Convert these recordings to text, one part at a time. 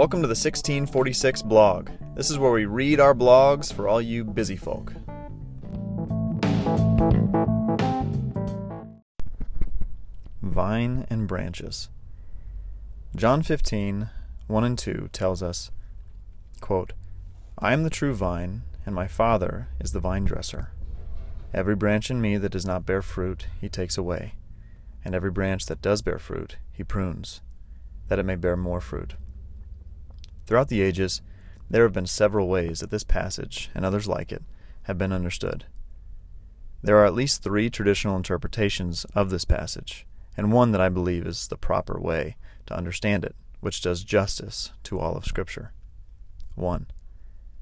Welcome to the 1646 blog. This is where we read our blogs for all you busy folk. Vine and branches. John 15, 1 and 2 tells us, quote, I am the true vine, and my Father is the vine dresser. Every branch in me that does not bear fruit, he takes away, and every branch that does bear fruit, he prunes, that it may bear more fruit. Throughout the ages, there have been several ways that this passage, and others like it, have been understood. There are at least three traditional interpretations of this passage, and one that I believe is the proper way to understand it, which does justice to all of Scripture. 1.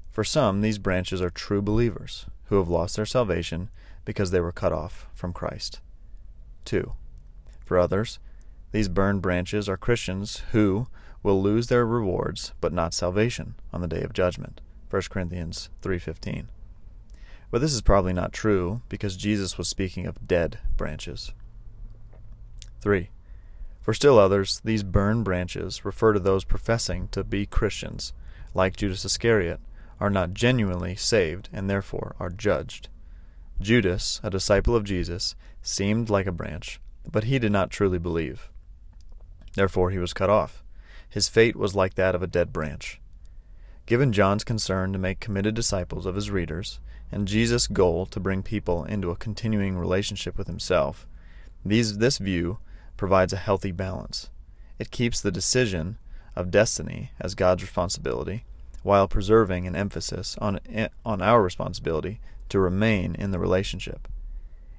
For some, these branches are true believers who have lost their salvation because they were cut off from Christ. 2. For others, these burned branches are Christians who, will lose their rewards but not salvation on the day of judgment. 1 corinthians 3.15 but this is probably not true because jesus was speaking of dead branches. 3 for still others these burned branches refer to those professing to be christians like judas iscariot are not genuinely saved and therefore are judged. Judas a disciple of jesus seemed like a branch but he did not truly believe therefore he was cut off his fate was like that of a dead branch. Given John's concern to make committed disciples of his readers, and Jesus' goal to bring people into a continuing relationship with himself, these, this view provides a healthy balance. It keeps the decision of destiny as God's responsibility, while preserving an emphasis on, on our responsibility to remain in the relationship.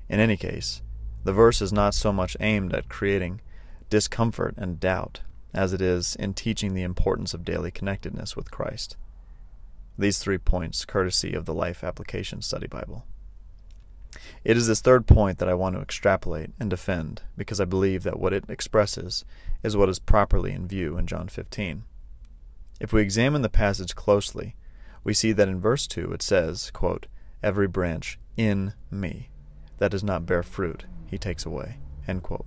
In any case, the verse is not so much aimed at creating discomfort and doubt as it is in teaching the importance of daily connectedness with Christ. These three points, courtesy of the Life Application Study Bible. It is this third point that I want to extrapolate and defend because I believe that what it expresses is what is properly in view in John 15. If we examine the passage closely, we see that in verse 2 it says, quote, Every branch in me that does not bear fruit, he takes away. End quote.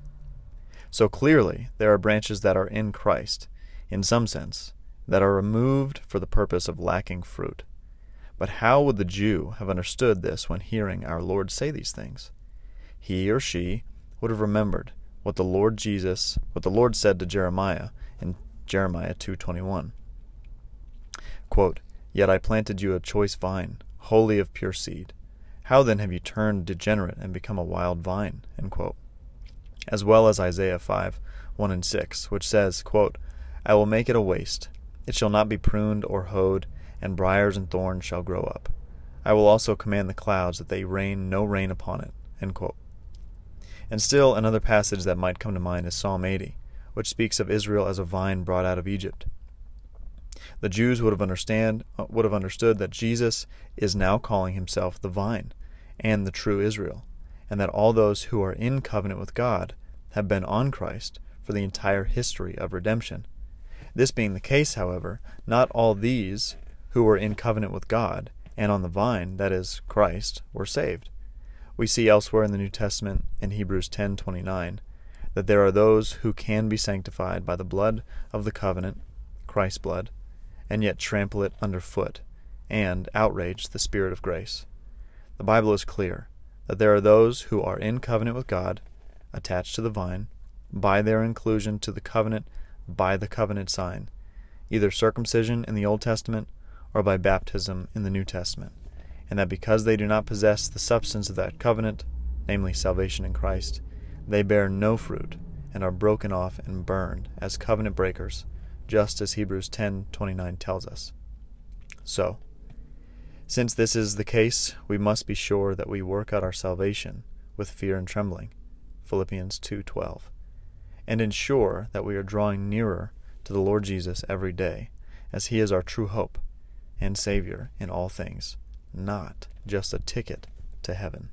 So clearly, there are branches that are in Christ, in some sense, that are removed for the purpose of lacking fruit. But how would the Jew have understood this when hearing our Lord say these things? He or she would have remembered what the Lord Jesus, what the Lord said to Jeremiah in Jeremiah 2:21. Quote, "Yet I planted you a choice vine, wholly of pure seed. How then have you turned degenerate and become a wild vine?" End quote as well as Isaiah 5 1 and 6, which says, quote, I will make it a waste. It shall not be pruned or hoed, and briers and thorns shall grow up. I will also command the clouds that they rain no rain upon it. And still another passage that might come to mind is Psalm 80, which speaks of Israel as a vine brought out of Egypt. The Jews would have understand would have understood that Jesus is now calling himself the vine and the true Israel and that all those who are in covenant with God have been on Christ for the entire history of redemption. This being the case, however, not all these who were in covenant with God and on the vine, that is, Christ, were saved. We see elsewhere in the New Testament, in Hebrews 10:29, that there are those who can be sanctified by the blood of the covenant, Christ's blood, and yet trample it underfoot and outrage the Spirit of grace. The Bible is clear that there are those who are in covenant with God, attached to the vine, by their inclusion to the covenant by the covenant sign, either circumcision in the Old Testament or by baptism in the New Testament, and that because they do not possess the substance of that covenant, namely salvation in Christ, they bear no fruit and are broken off and burned as covenant breakers, just as Hebrews 10:29 tells us. So, since this is the case, we must be sure that we work out our salvation with fear and trembling. Philippians 2:12. And ensure that we are drawing nearer to the Lord Jesus every day, as he is our true hope and savior in all things, not just a ticket to heaven.